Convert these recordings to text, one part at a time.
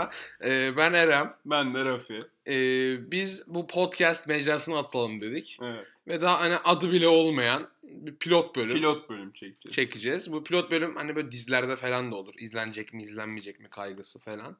Merhaba, ee, ben Erem. ben de Rafi. Ee, biz bu podcast mecrasına atalım dedik. Evet, Ve daha hani adı bile olmayan bir pilot bölüm pilot bölüm çekeceğiz. çekeceğiz. Bu pilot bölüm hani böyle dizilerde falan da olur. İzlenecek mi, izlenmeyecek mi kaygısı falan.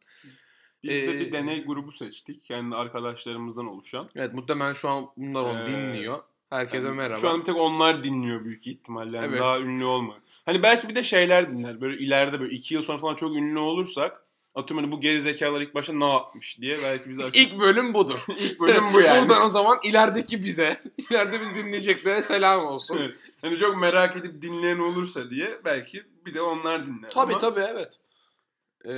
Biz de Ee, bir deney grubu seçtik. Kendi arkadaşlarımızdan oluşan. Evet muhtemelen şu an bunlar onu Ee, dinliyor. Herkese Yani merhaba. Şu an bir tek onlar dinliyor büyük ihtimalle. Yani Evet. Daha ünlü olma. Hani belki bir de şeyler dinler. Böyle ileride böyle iki yıl sonra falan çok ünlü olursak atıyorum hani bu geri zekalar ilk başta ne yapmış diye belki bize açık. İlk bölüm budur. İlk bölüm bu yani. Buradan o zaman ilerideki bize, ileride biz dinleyeceklere selam olsun. Evet. Hani çok merak edip dinleyen olursa diye belki bir de onlar dinler. Tabii Ama tabii evet. Ee,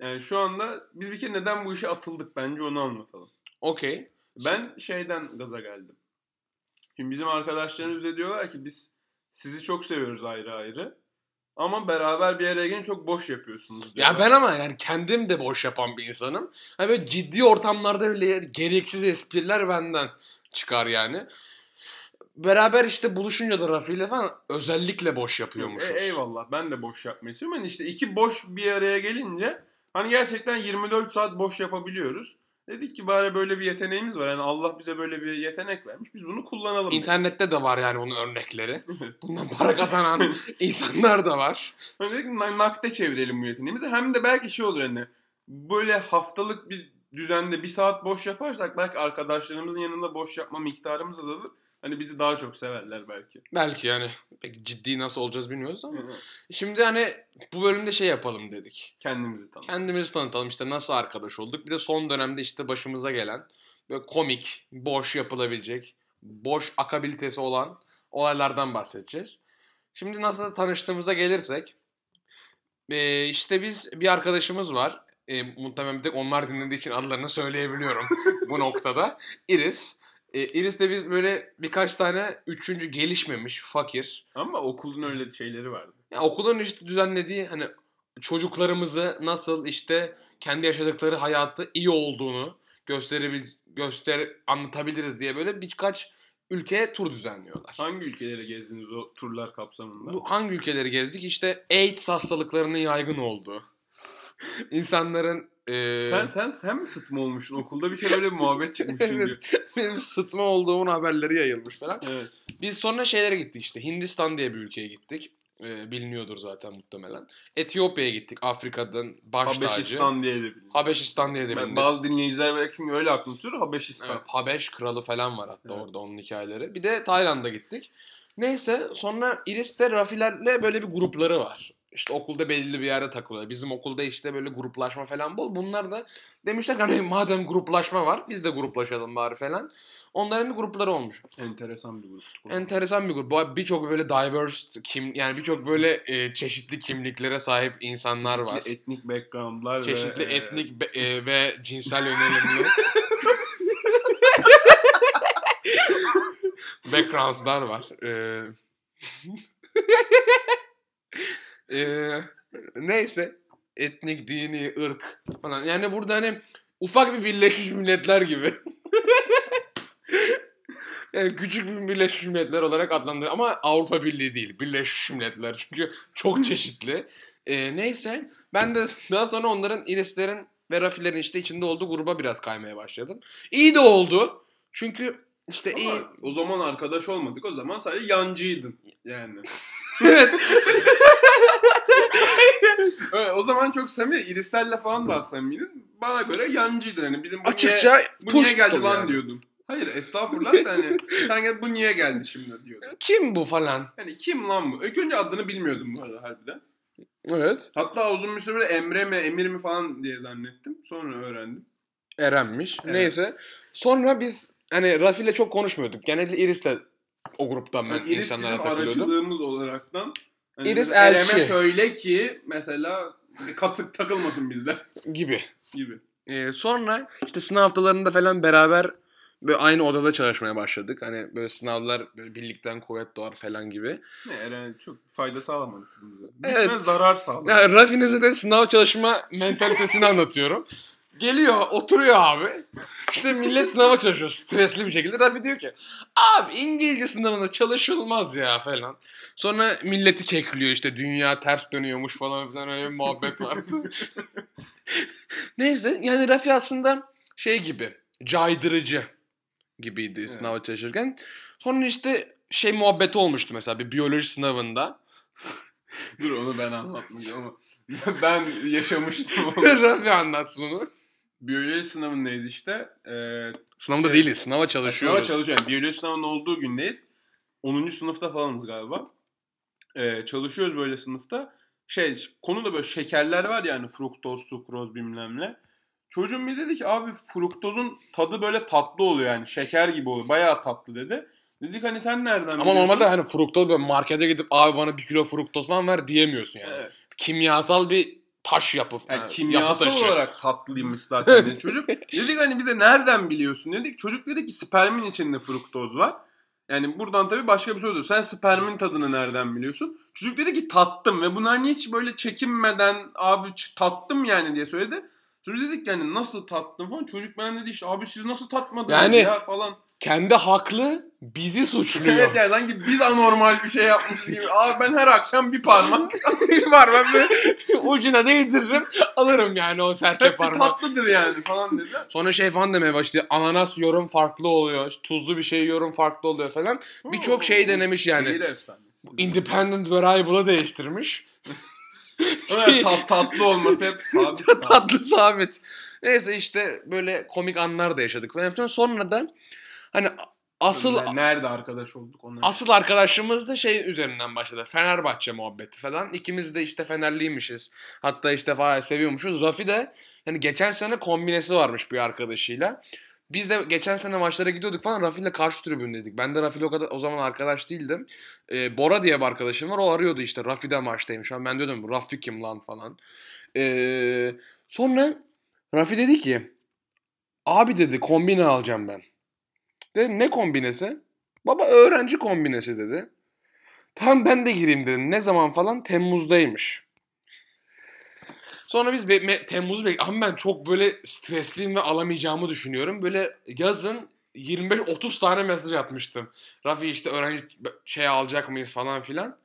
Yani şu anda biz bir kere neden bu işe atıldık bence onu anlatalım. Okey. Ben şeyden gaza geldim. Şimdi bizim arkadaşlarımız da diyorlar ki biz sizi çok seviyoruz ayrı ayrı. Ama beraber bir araya gelince çok boş yapıyorsunuz Ya diyorlar. ben ama yani kendim de boş yapan bir insanım. Hani böyle ciddi ortamlarda bile gereksiz espriler benden çıkar yani. Beraber işte buluşunca da Rafi ile falan özellikle boş yapıyormuşuz. E, eyvallah ben de boş yapmayı seviyorum. Hani işte iki boş bir araya gelince hani gerçekten 24 saat boş yapabiliyoruz. Dedik ki bari böyle bir yeteneğimiz var. Yani Allah bize böyle bir yetenek vermiş. Biz bunu kullanalım. İnternette de var yani bunun örnekleri. Bundan para kazanan insanlar da var. Hani dedik ki "Nak- nakde çevirelim bu yeteneğimizi. Hem de belki şey olur hani böyle haftalık bir düzende bir saat boş yaparsak belki arkadaşlarımızın yanında boş yapma miktarımız azalır. Hani bizi daha çok severler belki. Belki yani pek ciddi nasıl olacağız bilmiyoruz ama. Şimdi hani bu bölümde şey yapalım dedik. Kendimizi tanı. Kendimizi tanıtalım işte nasıl arkadaş olduk. Bir de son dönemde işte başımıza gelen böyle komik, boş yapılabilecek, boş akabilitesi olan olaylardan bahsedeceğiz. Şimdi nasıl tanıştığımıza gelirsek eee, işte biz bir arkadaşımız var. E, muhtemelen bir tek onlar dinlediği için adlarını söyleyebiliyorum bu noktada. Iris. E, Iris de biz böyle birkaç tane üçüncü gelişmemiş, fakir, Ama okulun öyle şeyleri vardı. ya okulun işte düzenlediği hani çocuklarımızı nasıl işte kendi yaşadıkları hayatı iyi olduğunu gösterebil göster anlatabiliriz diye böyle birkaç ülkeye tur düzenliyorlar. Hangi ülkelere gezdiniz o turlar kapsamında? Bu hangi ülkeleri gezdik? İşte AIDS hastalıklarının yaygın olduğu. İnsanların eee, Sen sen sen mi sıtma olmuşsun okulda bir kere öyle bir muhabbet çıkmış. Evet. benim sıtma olduğumun haberleri yayılmış falan. Evet. Biz sonra şeylere gittik işte. Hindistan diye bir ülkeye gittik. Ee, biliniyordur zaten muhtemelen. Etiyopya'ya gittik. Afrika'dan baş tacı. Habeşistan diye de. Habeşistan diye de Ben bazı dinleyiciler belki çünkü öyle aklım tutuyor Habeşistan. Evet, Habeş kralı falan var hatta Evet. orada onun hikayeleri. Bir de Tayland'a gittik. Neyse sonra Iris de Rafilerle böyle bir grupları var. İşte okulda belli bir yerde takılıyor. Bizim okulda işte böyle gruplaşma falan bol. Bunlar da demişler ki hani madem gruplaşma var biz de gruplaşalım bari falan. Onların bir grupları olmuş. Enteresan bir grup. Enteresan bir grup. Birçok böyle diverse kim yani birçok böyle e, çeşitli kimliklere sahip insanlar var. Çeşitli etnik backgroundlar Çeşitli ve, etnik be- e, ve cinsel yönelimli backgroundlar var. Ee, ee, neyse etnik, dini, ırk falan. Yani burada hani ufak bir Birleşmiş Milletler gibi. yani küçük bir Birleşmiş Milletler olarak adlandırıyor. Ama Avrupa Birliği değil. Birleşmiş Milletler. Çünkü çok çeşitli. Ee, neyse ben de daha sonra onların Iris'lerin ve Rafi'lerin işte içinde olduğu gruba biraz kaymaya başladım. İyi de oldu. Çünkü işte iyi. Ama o zaman arkadaş olmadık. O zaman sadece yancıydın yani. evet. Evet, o zaman çok samimi. Irislerle falan da samimiydin. Bana göre yancıydın. Hani bizim bu Açıkça niye, bu niye geldi lan yani. diyordun. Hayır estağfurullah da hani sen gel bu niye geldi şimdi diyordun. Kim bu falan? Hani kim lan bu? İlk önce adını bilmiyordum bu arada harbiden. Evet. Hatta uzun bir süre Emre mi Emir mi falan diye zannettim. Sonra öğrendim. Eren'miş. Evet. Neyse. Sonra biz hani Rafi'yle çok konuşmuyorduk. Genelde Iris'le o gruptan ben Yani Iris insanlara bizim takılıyordum. aracılığımız olaraktan. Hani Iris elçi. söyle ki mesela katık takılmasın bizde Gibi. gibi. Ee, sonra işte sınav haftalarında falan beraber böyle aynı odada çalışmaya başladık. Hani böyle sınavlar böyle birlikten kuvvet doğar falan gibi. Ne Eren çok fayda sağlamadık bize. Evet. Zarar sağladı. Ya Rafi'nize de sınav çalışma mentalitesini anlatıyorum. Geliyor oturuyor abi. İşte millet sınava çalışıyor stresli bir şekilde. Rafi diyor ki abi İngilizce sınavında çalışılmaz ya falan. Sonra milleti kekliyor işte dünya ters dönüyormuş falan filan öyle bir muhabbet vardı. Neyse yani Rafi aslında şey gibi caydırıcı gibiydi Evet. sınava çalışırken. Sonra işte şey muhabbeti olmuştu mesela bir biyoloji sınavında. Dur onu ben anlatmayacağım ama ben yaşamıştım onu. Rafi anlatsın onu. Biyoloji sınavındayız işte. Ee, Sınavda Şey- değiliz. Sınava çalışıyoruz. Sınava çalışıyorum. Biyoloji sınavının olduğu gündeyiz. 10. sınıfta falanız galiba. Ee, çalışıyoruz böyle sınıfta. Şey konu da böyle şekerler var yani fruktoz, sukroz bilmem ne. Çocuğum bir dedi ki abi fruktozun tadı böyle tatlı oluyor yani şeker gibi oluyor. Bayağı tatlı dedi. Dedik hani sen nereden Ama biliyorsun? normalde hani fruktoz böyle markete gidip abi bana bir kilo fruktoz falan ver diyemiyorsun yani. Evet. Kimyasal bir taş yapı. Yani yani kimyasal yapı taşı. olarak tatlıymış zaten dedi çocuk. Dedik hani bize nereden biliyorsun dedik. Çocuk dedi ki spermin içinde fruktoz var. Yani buradan tabii başka bir soru oluyor. Sen spermin tadını nereden biliyorsun? Çocuk dedi ki tattım ve bunlar hiç böyle çekinmeden abi tattım yani diye söyledi. Sonra dedik yani nasıl tattın falan. Çocuk ben dedi işte abi siz nasıl tatmadınız Yani- ya falan. Kendi haklı bizi suçluyor. evet yani sanki biz anormal bir şey yapmışız gibi. Abi ben her akşam bir parmak bir parmak böyle Ucuna değdiririm alırım yani o serçe hep de parmağı. tatlıdır yani falan dedi. Sonra şey falan demeye başlıyor. Ananas yorum farklı oluyor. Tuzlu bir şey yorum farklı oluyor falan. Birçok şey denemiş yani. Şehir efsanesi. Independent variable'ı değiştirmiş. Evet, tat, tatlı olması hep sabit. Tatlı sabit. Neyse işte böyle komik anlar da yaşadık. Ve sonra da hani asıl Ne- Nerede arkadaş olduk onlar? asıl arkadaşlığımız da şey üzerinden başladı. Fenerbahçe muhabbeti falan. İkimiz de işte Fenerliymişiz. Hatta işte falan seviyormuşuz. Rafi de yani geçen sene kombinesi varmış bir arkadaşıyla. Biz de geçen sene maçlara gidiyorduk falan Rafi ile karşı tribündeydik. Ben de Rafi ile o, kadar, o zaman arkadaş değildim. Ee, Bora diye bir arkadaşım var. O arıyordu işte Rafi de maçtaymış. Ben diyordum Rafi kim lan falan. Ee, sonra Rafi dedi ki abi dedi kombine alacağım ben. Dedim ne kombinesi? Baba öğrenci kombinesi dedi. Tamam ben de gireyim dedim. Ne zaman falan? Temmuz'daymış. Sonra biz be- me- Temmuz'u bek Ama ben çok böyle stresliyim ve alamayacağımı düşünüyorum. Böyle yazın 25-30 tane mesaj atmıştım. Rafi işte öğrenci şey alacak mıyız falan filan.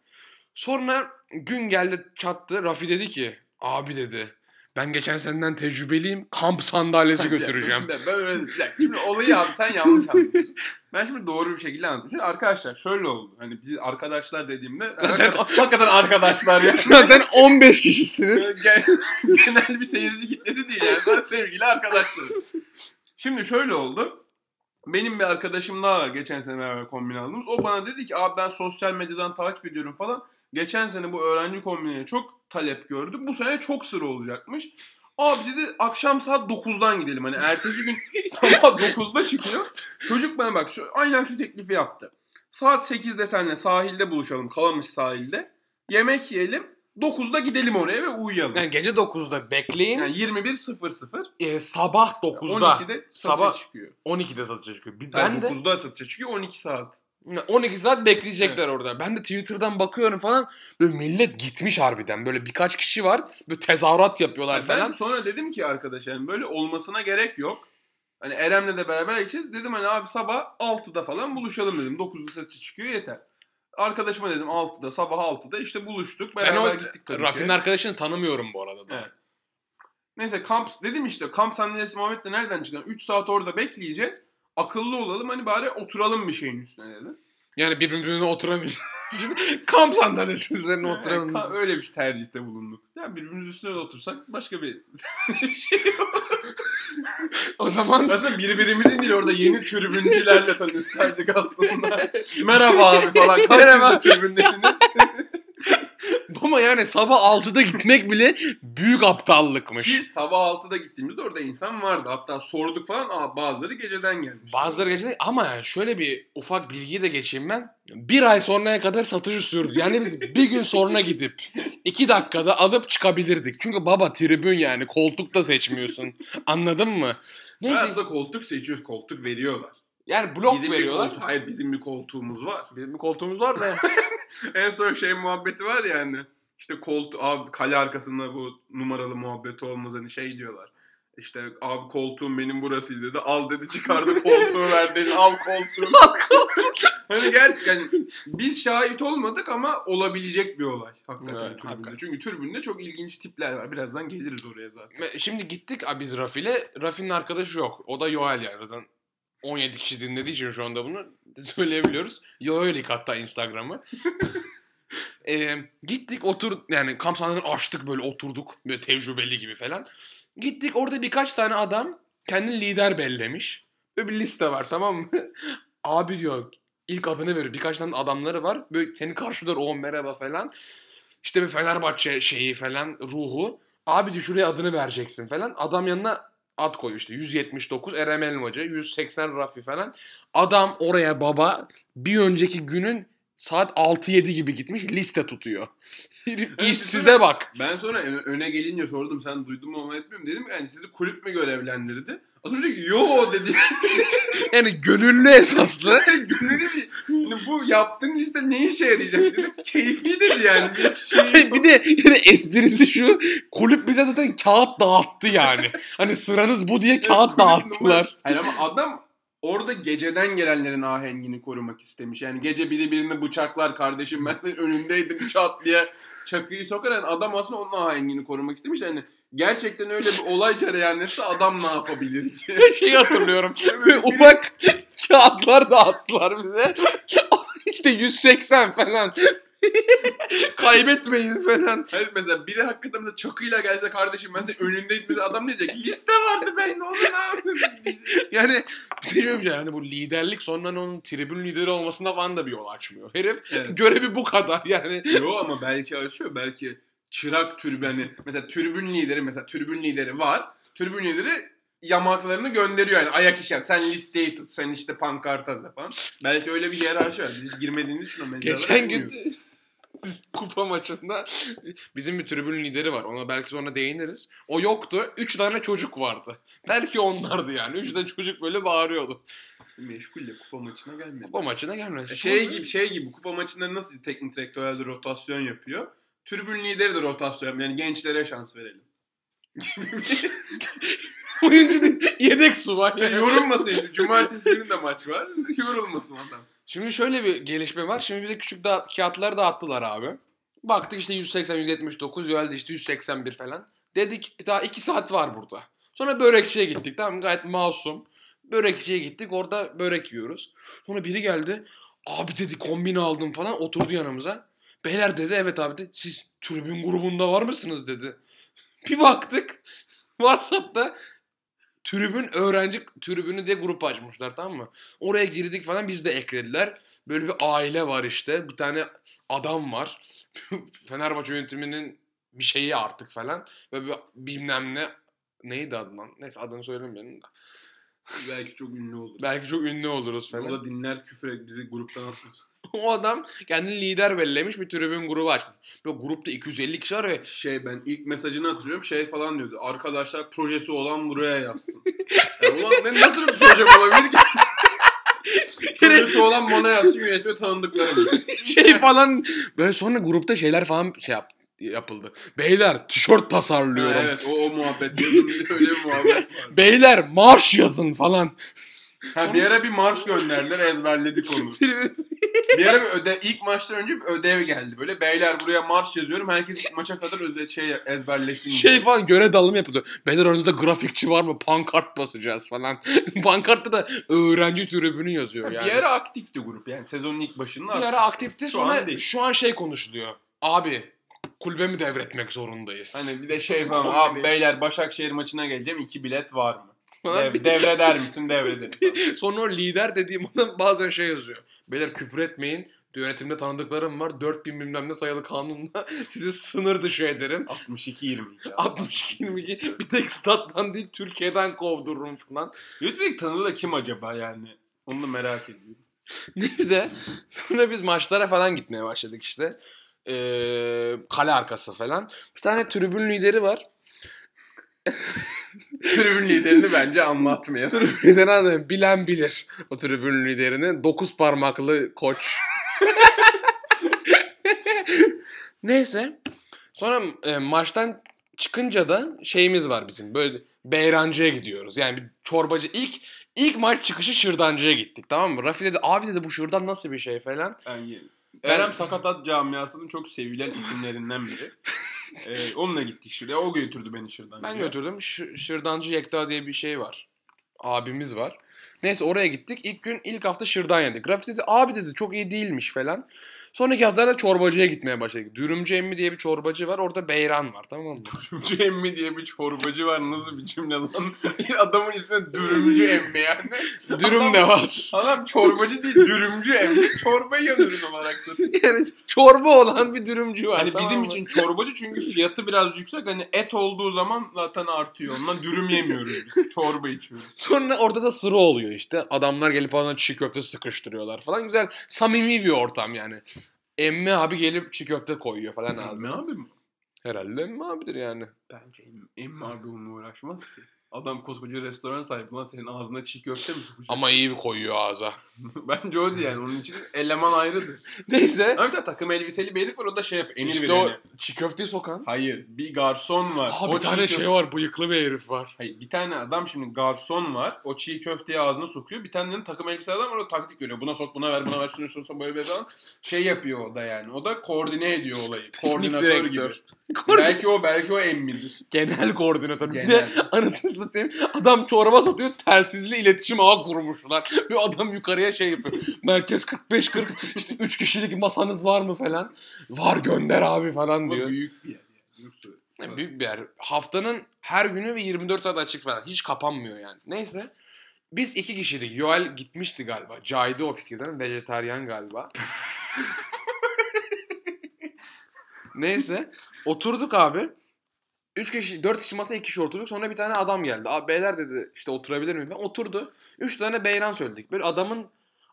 Sonra gün geldi çattı. Rafi dedi ki abi dedi ben geçen seneden tecrübeliyim. Kamp sandalyesi götüreceğim. Ben, öyle dakika, Şimdi olayı abi sen yanlış anlıyorsun. Ben şimdi doğru bir şekilde. Şimdi arkadaşlar şöyle oldu. Hani biz arkadaşlar dediğimde hakikaten, hakikaten arkadaşlar ya. Zaten 15 kişisiniz. Gen- Genel bir seyirci kitlesi değil yani. Ben sevgili arkadaşlarım. Şimdi şöyle oldu. Benim bir arkadaşım daha var geçen sene beraber kombin aldığımız. O bana dedi ki abi ben sosyal medyadan takip ediyorum falan. Geçen sene bu öğrenci kombinine çok talep gördü. Bu sene çok sıra olacakmış. Abi dedi akşam saat 9'dan gidelim. Hani ertesi gün sabah 9'da çıkıyor. Çocuk bana bak şu, aynen şu teklifi yaptı. Saat 8'de seninle sahilde buluşalım. Kalamış sahilde. Yemek yiyelim. 9'da gidelim oraya ve uyuyalım. Yani gece 9'da bekleyin. Yani 21.00 e, sabah 9'da. 12'de satışa Sabah- çıkıyor. 12'de satışa çıkıyor. Bir- Ben de 9'da satışa çıkıyor 12 saat. 12 saat bekleyecekler orada. Ben de Twitter'dan bakıyorum falan. Böyle millet gitmiş harbiden. Böyle birkaç kişi var. Böyle tezahürat yapıyorlar ben falan. sonra dedim ki arkadaşlar yani böyle olmasına gerek yok. Hani Erem'le de beraber gideceğiz. Dedim hani abi sabah 6'da falan buluşalım dedim. 9'da satışa çıkıyor yeter. Arkadaşıma dedim 6'da sabah 6'da işte buluştuk. Ben Beraber o gittik. Rafi'nin arkadaşını tanımıyorum bu arada da. Evet. Neyse kamp dedim işte kamp sandalyesi muhabbet de nereden çıkan? 3 saat orada bekleyeceğiz. Akıllı olalım hani bari oturalım bir şeyin üstüne dedim. Yani birbirimizin oturamıyoruz. Kamp sandalyesi üzerine Yani oturalım. ka- öyle bir tercihte bulunduk. Yani birbirimiz üstüne otursak başka bir şey o zaman Aslında birbirimizin değil orada yeni tribüncülerle tanışsaydık aslında. Merhaba abi falan. Kaç Merhaba. tribündesiniz? ama yani sabah 6'da gitmek bile büyük aptallıkmış. Ki sabah 6'da gittiğimizde orada insan vardı. Hatta sorduk falan. Aa, bazıları geceden gelmiş. Bazıları gece değil ama yani şöyle bir ufak bilgiyi de geçeyim ben. Bir ay sonraya kadar satış sürdü. Yani biz bir gün sonra gidip iki dakikada alıp çıkabilirdik. Çünkü baba tribün yani koltuk da seçmiyorsun. Anladın mı? Neyse aslında koltuk seçiyoruz. Koltuk veriyorlar. yani blok bizim Bir veriyorlar. koltuk, hayır bizim bir koltuğumuz var. Bizim bir koltuğumuz var da. En son şey muhabbeti var ya hani. İşte koltuğu abi kale arkasında bu numaralı muhabbeti olmaz hani şey diyorlar. İşte abi koltuğum benim burasıydı dedi. Al dedi çıkardı koltuğu ver dedi. Al koltuğu. hani gerçekten biz şahit olmadık ama olabilecek bir olay. Hakikaten Evet, tribünde. hakikaten. Çünkü tribünde çok ilginç tipler var. Birazdan geliriz oraya zaten. Şimdi gittik biz Rafi'yle. Rafi'nin arkadaşı yok. O da Yoel yani zaten 17 kişi dinlediği için şu anda bunu söyleyebiliyoruz. Yoelik hatta Instagram'ı. Ee, gittik otur yani kamp sahneleri açtık böyle oturduk böyle tecrübeli gibi falan. Gittik orada birkaç tane adam kendini lider bellemiş. Böyle bir liste var tamam mı? Abi diyor ilk adını veriyor. Birkaç tane adamları var. Böyle seni karşılıyor o merhaba falan. İşte bir Fenerbahçe şeyi falan ruhu. Abi diyor şuraya adını vereceksin falan. Adam yanına ad koyuyor işte 179 Erem Elmacı, 180 Rafi falan. Adam oraya baba bir önceki günün saat 6-7 gibi gitmiş liste tutuyor. İşsize bak. Ben sonra öne gelince sordum sen duydun mu etmiyorum dedim yani sizi kulüp mü görevlendirdi? Adam dedi ki yo dedi. Yani gönüllü esaslı. Gönüllü değil. Yani bu yaptığın liste ne işe yarayacak dedim. Keyfi dedi yani. Bir şey bir de yani esprisi şu kulüp bize zaten kağıt dağıttı yani. Hani sıranız bu diye kağıt numara- dağıttılar. Hayır ama adam orada geceden gelenlerin ahengini korumak istemiş. Yani gece biri birini bıçaklar kardeşim ben senin önündeydim çat diye çakıyı sokar. Yani adam aslında onun ahengini korumak istemiş. Yani gerçekten öyle bir olay cereyan etse adam ne yapabilir ki? Şey hatırlıyorum. Böyle ufak kağıtlar dağıttılar bize. işte 180 falan. Kaybetmeyin falan. Hayır mesela biri hakikaten mesela çakıyla gelse kardeşim ben senin önündeydim. Mesela adam ne diyecek? Liste vardı ben ne yaptım diyecek. Yani bir şey yani bu liderlik sonra onun tribün lideri olmasında falan da bir yol açmıyor. Herif Evet. görevi bu kadar yani. Yo ama belki açıyor. Belki çırak tribün hani mesela tribün lideri mesela tribün lideri var. Tribün lideri yamaklarını gönderiyor yani ayak işe. Sen listeyi tut. Sen işte pankart hazırla falan. Belki öyle bir hiyerarşi var. Biz girmediğimiz için o Geçen gün kupa maçında bizim bir tribün lideri var. Ona belki sonra değiniriz. O yoktu. Üç tane çocuk vardı. Belki onlardı yani. Üç tane çocuk böyle bağırıyordu. Meşgulle kupa maçına gelmedi. Kupa maçına gelmedi. Şey gibi şey gibi kupa maçında nasıl teknik direktörler de rotasyon yapıyor. Tribün lideri de rotasyon. Yani gençlere şans verelim. Oyuncu değil, yedek su var. Yani yorulmasın. Cumartesi günü de maç var. Yorulmasın adam. Şimdi şöyle bir gelişme var. Şimdi bize küçük da kağıtları dağıttılar abi. Baktık işte 180, 179, Yoel'de işte 181 falan. Dedik daha 2 saat var burada. Sonra börekçiye gittik tamam gayet masum. Börekçiye gittik orada börek yiyoruz. Sonra biri geldi. Abi dedi kombine aldım falan oturdu yanımıza. Beyler dedi evet abi dedi. Siz tribün grubunda var mısınız dedi. Bir baktık Whatsapp'ta tribün öğrenci tribünü diye grup açmışlar tamam mı? Oraya girdik falan biz de eklediler. Böyle bir aile var işte. Bir tane adam var. Fenerbahçe yönetiminin bir şeyi artık falan. Ve bir bilmem ne neydi adı lan? Neyse adını söylemeyelim de. Belki çok ünlü olur. Belki çok ünlü oluruz O falan. da dinler küfür et bizi gruptan atmasın. o adam kendini lider bellemiş bir tribün grubu açmış. Böyle grupta 250 kişi var ve Şey ben ilk mesajını hatırlıyorum şey falan diyordu. Arkadaşlar projesi olan buraya yazsın. yani ulan ne, nasıl bir proje olabilir ki? projesi olan bana yazsın yönetme tanıdıklarım. şey falan böyle sonra grupta şeyler falan şey yap, yapıldı. Beyler tişört tasarlıyorum. Ha, evet o, o muhabbet yazın öyle bir muhabbet var. Beyler marş yazın falan. Ha, bir ara bir marş gönderdiler ezberledik onu. Bir ara bir öde ilk maçtan önce bir ödev geldi böyle. Beyler buraya marş yazıyorum. Herkes maça kadar özel şey ezberlesin. şey diye. falan görev dağılımı yapılıyor. Beyler aranızda grafikçi var mı? Pankart basacağız falan. Pankartta da öğrenci tribünü yazıyor yani. Bir ara aktifti grup yani sezonun ilk başında. Bir ara aktifti Şu sonra an değil. şu an şey konuşuluyor. Abi kulübe mi devretmek zorundayız? Hani bir de şey falan. Abi beyler Başakşehir maçına geleceğim. iki bilet var mı? Dev, devreder misin? Devrederim. Sonra o lider dediğim adam bazen şey yazıyor. Beyler küfür etmeyin. Yönetimde tanıdıklarım var. 4000 bilmem ne sayılı kanunla sizi sınır dışı ederim. 62-22. 62-22 bir tek stat'tan değil Türkiye'den kovdururum falan. Lütfük tanıdığı da kim acaba yani? Onu da merak ediyorum. Neyse. Sonra biz maçlara falan gitmeye başladık işte. Ee, kale arkası falan. Bir tane tribün lideri var. Tribün liderini bence anlatmayalım. Tribün lideri ne bilen bilir o tribün liderini. Dokuz parmaklı koç. Neyse. Sonra e, maçtan çıkınca da şeyimiz var bizim. Böyle Beyrancı'ya gidiyoruz. Yani bir çorbacı ilk ilk maç çıkışı Şırdancı'ya gittik tamam mı? Rafi dedi abi dedi bu şırdan nasıl bir şey falan. Ben yerim. Ben- Erem Sakatat camiasının çok sevilen isimlerinden biri. ee, onunla gittik şuraya. O götürdü beni şuradan. Ben götürdüm. Ş- Şırdancı Yekta diye bir şey var. Abimiz var. Neyse oraya gittik. İlk gün ilk hafta şırdan yedik. Rafi dedi abi dedi çok iyi değilmiş falan. Sonraki haftalarda çorbacıya gitmeye başladık. Dürümcü Emmi diye bir çorbacı var. Orada Beyran var tamam mı? Dürümcü emmi diye bir çorbacı var. Nasıl bir cümle lan? Adamın ismi Dürümcü emmi yani. Dürüm de var. Adam çorbacı değil, dürümcü emmi. Çorbayı yan ürün olarak satıyor. yani çorba olan bir dürümcü var. Hani tamam bizim mı? için çorbacı çünkü fiyatı biraz yüksek. Hani et olduğu zaman zaten artıyor. Ondan dürüm yemiyoruz biz. Çorba içiyoruz. Sonra orada da sıra oluyor işte. Adamlar gelip bana çiğ köfte sıkıştırıyorlar falan. Güzel samimi bir ortam yani. Emmi abi gelip çiğ köfte koyuyor falan Emmi ağzına. abi mi? Herhalde emmi abidir yani. Bence Emmi, Emmi abi onunla uğraşmaz ki. Adam koskoca restoran sahibi lan senin ağzına çiğ köfte mi sokacak? Ama iyi bir koyuyor ağza. Bence o değil yani. Onun için eleman ayrıdır. Neyse. Ama bir tane takım elbiseli bir herif var o da şey yapıyor. Emir işte o çiğ köfteyi sokan. Hayır. Bir garson var. Aa, O bir tane köfte- şey var bıyıklı bir herif var. Hayır bir tane adam şimdi garson var. O çiğ köfteyi ağzına sokuyor. Bir tane de takım elbiseli adam var o taktik veriyor. Buna sok buna ver buna ver şunu sok böyle böyle falan. Şey yapıyor o da yani. O da koordine ediyor olayı. Koordinatör gibi. belki o belki o emmidir. Genel koordinatör. Bir de Genel. anasını satayım. Adam çorba satıyor. Telsizli iletişim ağı kurmuşlar. Bir adam yukarıya şey yapıyor. Merkez 45-40 işte 3 kişilik masanız var mı falan. Var gönder abi falan Ama diyor. büyük bir yer. Yani. Büyük Yani büyük bir yer. Haftanın her günü ve 24 saat açık falan. Hiç kapanmıyor yani. Neyse. Biz iki kişiydik. Yoel gitmişti galiba. Caydı o fikirden. Vejetaryen galiba. Neyse. Oturduk abi. Üç kişi, dört kişi masa iki kişi oturduk. Sonra bir tane adam geldi. Abi beyler dedi işte oturabilir miyim? Ben oturdu. Üç tane beyran söyledik. Böyle adamın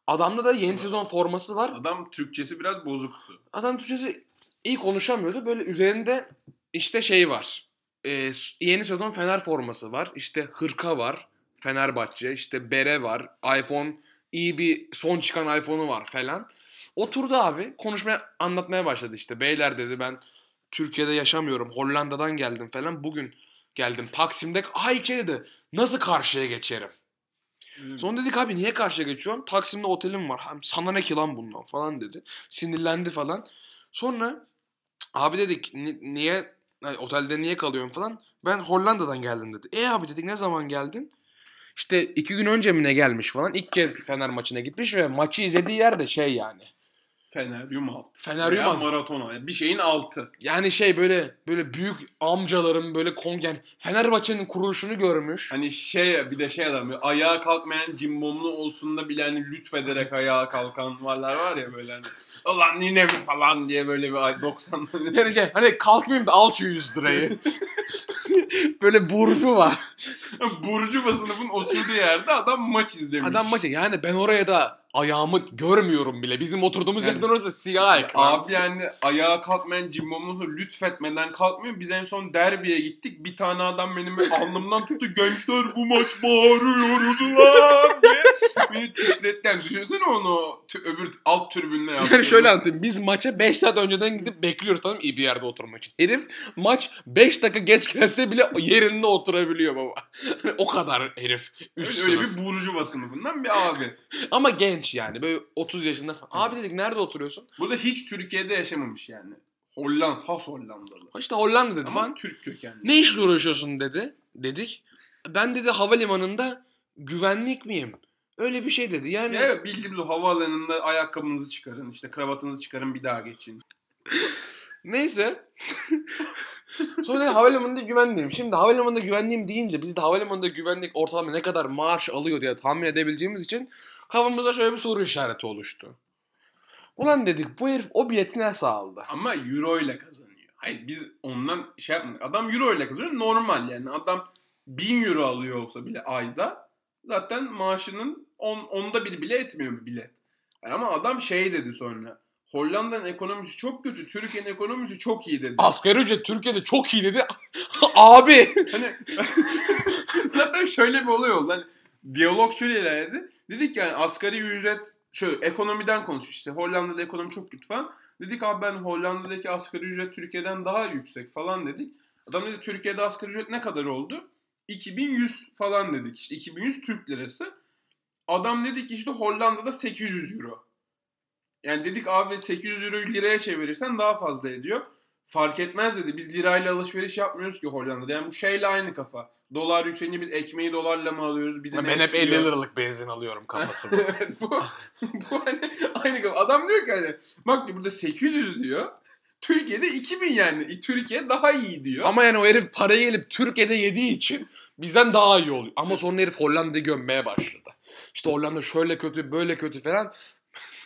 adamda da yeni sezon forması var. Adam Türkçesi biraz bozuktu. Adam Türkçesi iyi konuşamıyordu. Böyle üzerinde işte şey var. Ee, yeni sezon Fener forması var. İşte hırka var. Fenerbahçe. işte bere var. iPhone iyi bir son çıkan iPhone'u var falan. Oturdu abi. Konuşmaya anlatmaya başladı işte. Beyler dedi ben Türkiye'de yaşamıyorum. Hollanda'dan geldim falan. Bugün geldim. Taksim'de Ayke dedi. Nasıl karşıya geçerim? Sonra dedik abi niye karşıya geçiyorsun? Taksim'de otelim var. Hem sana ne ki lan bundan falan dedi. Sinirlendi falan. Sonra abi dedik "Ni- niye hani otelde niye kalıyorsun falan. Ben Hollanda'dan geldim dedi. E abi dedik ne zaman geldin? İşte iki gün önce mi ne gelmiş falan. İlk kez Fener maçına gitmiş ve maçı izlediği yer de şey yani. Feneryum altı. Feneryum altı. Maratona. Bir şeyin altı. Yani şey böyle böyle büyük amcaların böyle kon yani Fenerbahçe'nin kuruluşunu görmüş. Hani şey bir de şey adam böyle ayağa kalkmayan cimbomlu olsun da bile hani lütfederek ayağa kalkan varlar var ya böyle hani ulan yine mi falan diye böyle bir ay 90'lı Yani şey, hani kalkmayayım da al şu 100 lirayı. böyle burcu var. Burcu sınıfın oturduğu yerde adam maç izlemiş. Adam maçı yani ben oraya da ayağımı görmüyorum bile. Bizim oturduğumuz Yani- yerden orası siyah ekran. Abi yani ayağa kalkmayan cimbomlu lütfetmeden kalkmıyor. Biz en son derbiye gittik. Bir tane adam benim alnımdan tuttu. Gençler bu maç bağırıyoruz lan diye. Beni titretti. Yani düşünsene onu öbür alt tribünle yaptı. Yani şöyle anlatayım. Biz maça 5 saat önceden gidip bekliyoruz tamam iyi bir yerde oturmak için. Herif maç 5 dakika geç gelse bile yerinde oturabiliyor baba. O kadar herif. Üst Öyle, öyle bir burjuva sınıfından bir abi. Ama genç yani. Böyle 30 yaşında falan. Abi dedik nerede oturuyorsun? Bu da hiç Türkiye'de yaşamamış yani. Holland, has Hollandalı. İşte Hollanda dedi Ama falan. Türk kökenli. Ne işle uğraşıyorsun dedi. Dedik. Ben dedi havalimanında güvenlik miyim? Öyle bir şey dedi. Yani Evet bildiğimiz o havaalanında ayakkabınızı çıkarın, işte kravatınızı çıkarın bir daha geçin. neyse. Sonra havalimanında güvenliyim. Şimdi havalimanında güvenliyim deyince biz de havalimanında güvenlik ortalama ne kadar maaş alıyor diye tahmin edebileceğimiz için kafamızda şöyle bir soru işareti oluştu. Ulan dedik bu herif o bileti nasıl aldı? Ama euro ile kazanıyor. Hayır biz ondan şey yapmadık. Adam euro ile kazanıyor normal yani. Adam 1000 euro alıyor olsa bile ayda zaten maaşının on, onda bir bile etmiyor bir bilet. Ama adam şey dedi sonra. Hollanda'nın ekonomisi çok kötü. Türkiye'nin ekonomisi çok iyi dedi. Asgari ücret Türkiye'de çok iyi dedi. Abi. Hani zaten şöyle bir olay oldu. Hani diyalog şöyle ilerledi. Dedik yani asgari ücret şöyle ekonomiden konuş işte Hollanda'da ekonomi çok kötü falan. Dedik abi ben Hollanda'daki asgari ücret Türkiye'den daha yüksek falan dedik. Adam dedi Türkiye'de asgari ücret ne kadar oldu? 2100 falan dedik işte 2100 Türk lirası. Adam dedi ki işte Hollanda'da 800 euro. Yani dedik abi 800 euroyu liraya çevirirsen daha fazla ediyor. Fark etmez dedi. Biz lirayla alışveriş yapmıyoruz ki Hollanda'da. Yani bu şeyle aynı kafa. Dolar yükselince biz ekmeği dolarla mı alıyoruz? Bizi Ben hep 50 etkiliyor? liralık benzin alıyorum kafasında. evet bu, bu hani aynı kafa. Adam diyor ki hani bak diyor burada 800 diyor. Türkiye'de 2000 yani. Türkiye daha iyi diyor. Ama yani o herif parayı gelip Türkiye'de yediği için bizden daha iyi oluyor. Ama sonra herif Hollanda'yı gömmeye başladı. İşte Hollanda şöyle kötü böyle kötü falan.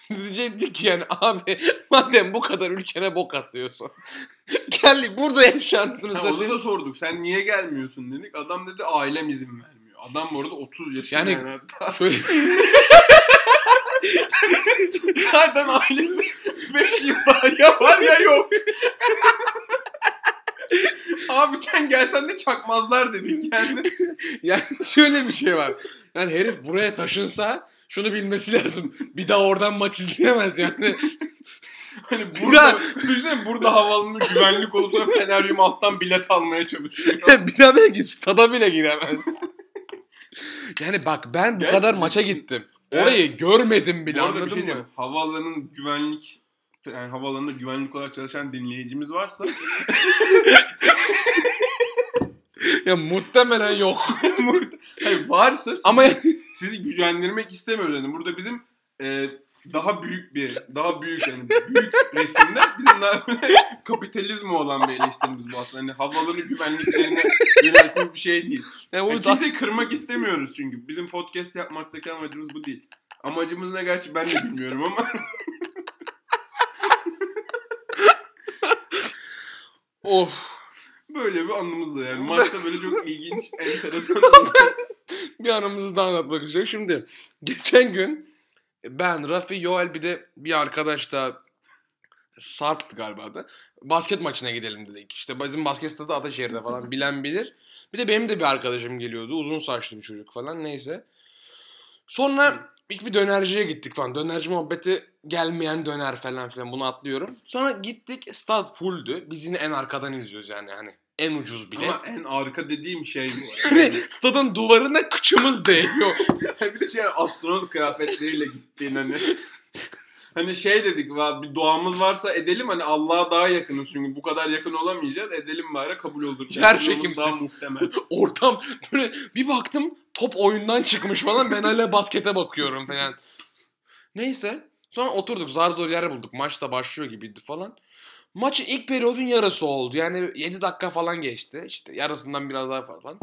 Diyecektik ki yani abi madem bu kadar ülkene bok atıyorsun. Gel burada yaşantısını Ha, onu da sorduk. Sen niye gelmiyorsun dedik. Adam dedi ailem izin vermiyor. Adam bu arada 30 yaşında Yani- yani. hatta. Şöyle Zaten ailesi 5 yıl daha ya var ya yok. Abi sen gelsen de çakmazlar dedik yani. yani şöyle bir şey var. Yani herif buraya taşınsa şunu bilmesi lazım. Bir daha oradan maç izleyemez yani. Hani Bir burada, düşünsene burada havaalanında güvenlik olursa Feneryum alttan bilet almaya çalışıyor. bir daha belki stada bile giremez. yani bak ben bu Gerçekten kadar maça gittim. Evet. Orayı görmedim bile Bu arada bir anladın şey mı? Havaalanının güvenlik yani havaalanında güvenlik olarak çalışan dinleyicimiz varsa Ya muhtemelen yok. hayır varsa siz- Ama sizi gücendirmek istemiyoruz yani. Burada bizim e, daha büyük bir, daha büyük yani büyük resimde bizim daha böyle olan bir eleştirimiz bu aslında. Hani havalanın güvenliklerine yöneltmiş bir şey değil. yani Yani da- kimseyi kırmak istemiyoruz çünkü. Bizim podcast yapmaktaki amacımız bu değil. Amacımız ne gerçi ben de bilmiyorum ama of. Böyle bir anımız da yani. Maçta böyle çok ilginç, enteresan anlar. Bir anımızı da anlatmak istiyorum. Şimdi geçen gün ben, Rafi, Yoel bir de bir arkadaş da Sarp'tı galiba da. Basket maçına gidelim dedik. İşte bizim basket stadı Ataşehir'de falan bilen bilir. Bir de benim de bir arkadaşım geliyordu. Uzun saçlı bir çocuk falan neyse. Sonra ilk bir dönerciye gittik falan. Dönerci muhabbeti gelmeyen döner falan filan bunu atlıyorum. Sonra gittik stad fulldü. Biz yine en arkadan izliyoruz yani hani en ucuz bilet. Ama en arka dediğim şey bu. Yani stadın duvarına kıçımız değiyor. bir de şey astronot kıyafetleriyle gittiğin hani. Hani şey dedik "Va- bir doğamız varsa edelim hani Allah'a daha yakınız çünkü bu kadar yakın olamayacağız edelim bari kabul olur. Yer çekimsiz. Daha muhtemel. Ortam böyle bir baktım top oyundan çıkmış falan ben hala baskete bakıyorum falan. Neyse sonra oturduk zar zor yer bulduk maç da başlıyor gibiydi falan. Maçın ilk periyodun yarısı oldu yani 7 dakika falan geçti işte yarısından biraz daha falan.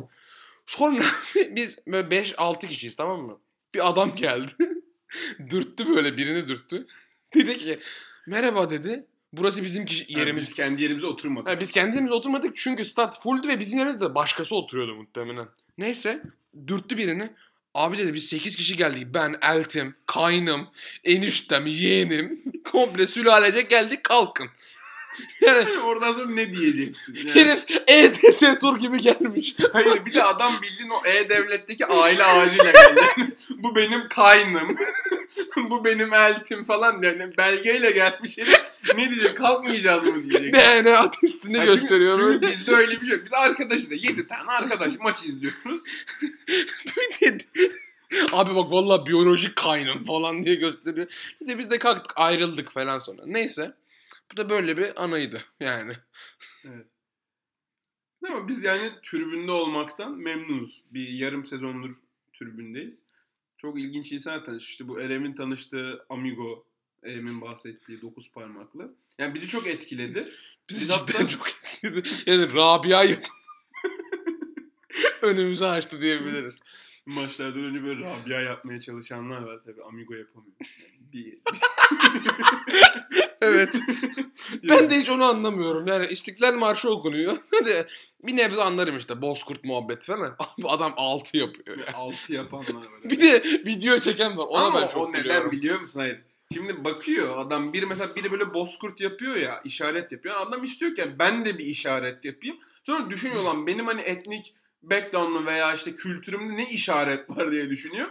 Sonra biz böyle 5-6 kişiyiz tamam mı? Bir adam geldi. dürttü böyle birini dürttü. Dedi ki merhaba dedi. Burası bizim kişi, Yani yerimiz. biz kendi yerimize oturmadık. Ha, biz kendimiz oturmadık çünkü stat fulldü ve bizim yerimizde başkası oturuyordu muhtemelen. Neyse dürttü birini. Abi dedi biz 8 kişi geldik. Ben, eltim, kaynım, eniştem, yeğenim. Komple sülalecek geldik kalkın. Yani oradan sonra ne diyeceksin? Yani, herif ETS tur gibi gelmiş. hayır bir de adam bildiğin o E-Devlet'teki aile ağacıyla geldi. Bu benim kaynım. bu benim eltim falan yani belgeyle gelmiş herif. Ne diyecek? Kalkmayacağız mı diyecek. DNA testini Yani gösteriyor çünkü bizde öyle bir şey yok. Biz arkadaşız. 7 tane arkadaş maç izliyoruz. Abi bak vallahi biyolojik kaynım falan diye gösteriyor. Biz de biz de kalktık ayrıldık falan sonra. Neyse. Bu da böyle bir anıydı yani. Ama biz yani tribünde olmaktan memnunuz. Bir yarım sezondur tribündeyiz. Çok ilginç insanlar tanıştık. İşte bu Erem'in tanıştığı Amigo, Erem'in bahsettiği dokuz parmaklı. Yani bizi çok etkiledi. Bizi Biz cidden hatta- çok etkiledi. Yani Rabia'yı önümüzü açtı diyebiliriz. Maçlardan önce böyle Rabia yapmaya çalışanlar var tabii. Amigo yapamıyor. Yani bir... Evet. ben de hiç onu anlamıyorum. Yani İstiklal Marşı okunuyor. Hadi bir nebze anlarım işte. Bozkurt muhabbeti falan. Adam 6 yapıyor. ya. altı yapanlar var. Bir de video çeken var. Ona Ama ben çok o neden gülüyorum. biliyor musun? Hayır. Şimdi bakıyor adam biri mesela biri böyle bozkurt yapıyor ya işaret yapıyor. Adam istiyor ki ben de bir işaret yapayım. Sonra düşünüyor lan benim hani etnik background'um veya işte kültürümde ne işaret var diye düşünüyor.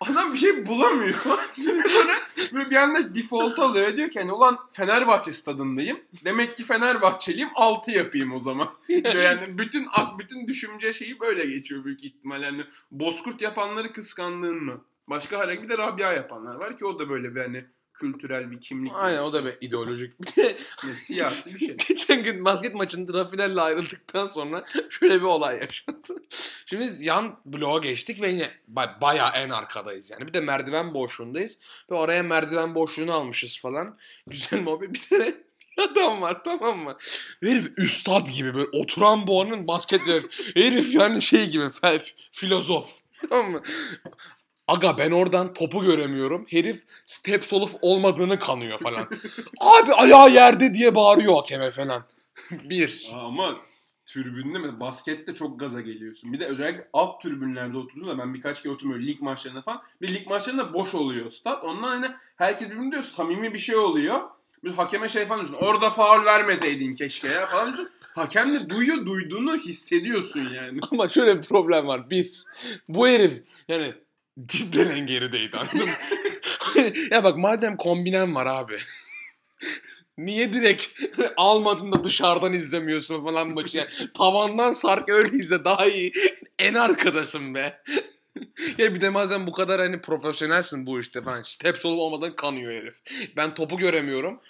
Adam bir şey bulamıyor. Sonra böyle bir anda default alıyor. Diyor ki hani ulan Fenerbahçe stadındayım. Demek ki Fenerbahçeliyim 6 yapayım o zaman. Yani bütün bütün düşünce şeyi böyle geçiyor büyük ihtimalle. Yani Bozkurt yapanları kıskandığınla. Başka herhangi de Rabia yapanlar var ki o da böyle bir hani kültürel bir kimlik. Aynen o da bir ideolojik. Bir de siyasi bir şey. geçen gün basket maçında Rafiner'le ayrıldıktan sonra şöyle bir olay yaşandı. Şimdi yan bloğa geçtik ve yine ba- bayağı en arkadayız yani. Bir de merdiven boşluğundayız. Ve oraya merdiven boşluğunu almışız falan. Güzel muhabbet. Bir tane bir adam var tamam mı? Herif üstad gibi böyle oturan boğanın basket dersi. Herif yani şey gibi fe- filozof. Tamam mı? Aga ben oradan topu göremiyorum. Herif step solup olmadığını kanıyor falan. Abi ayağı yerde diye bağırıyor hakeme falan. Bir. Aa, ama tribünde mi? Baskette çok gaza geliyorsun. Bir de özellikle alt tribünlerde oturduğunda ben birkaç kere oturdum lig maçlarında falan. Bir lig maçlarında boş oluyor stat. Ondan hani herkes birbirini diyor samimi bir şey oluyor. Bir hakeme şey falan diyorsun. Orada faul vermeseydin keşke ya falan diyorsun. Hakem de duyuyor duyduğunu hissediyorsun yani. Ama şöyle bir problem var. Bir. Bu herif yani cidden en gerideydi anladın mı? ya bak madem kombinen var abi. Niye direkt almadın da dışarıdan izlemiyorsun falan maçı yani. Tavandan sark öyle izle daha iyi. En arkadaşım be. ya bir de bazen bu kadar hani profesyonelsin bu işte falan. Steps olup olmadan kanıyor herif. Ben topu göremiyorum.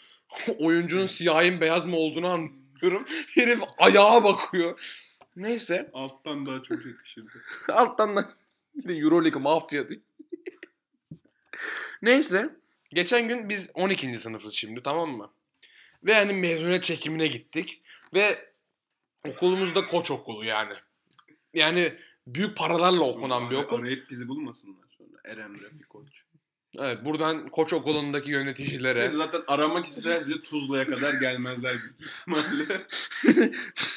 Oyuncunun siyahın beyaz mı olduğunu anlıyorum. Herif ayağa bakıyor. Neyse. Alttan daha çok yakışırdı. Alttan da bir de Euroleague mafya diye. Neyse. Geçen gün biz 12. sınıfız şimdi tamam mı? Ve hani mezuniyet çekimine gittik. Ve okulumuzda koç okulu yani. Yani büyük paralarla okunan bir okul. Arayıp bizi bulmasınlar sonra. Eren Rafi Koç. Evet buradan koç okulundaki yöneticilere. Neyse zaten aramak isteseler bile Tuzla'ya kadar gelmezler büyük ihtimalle.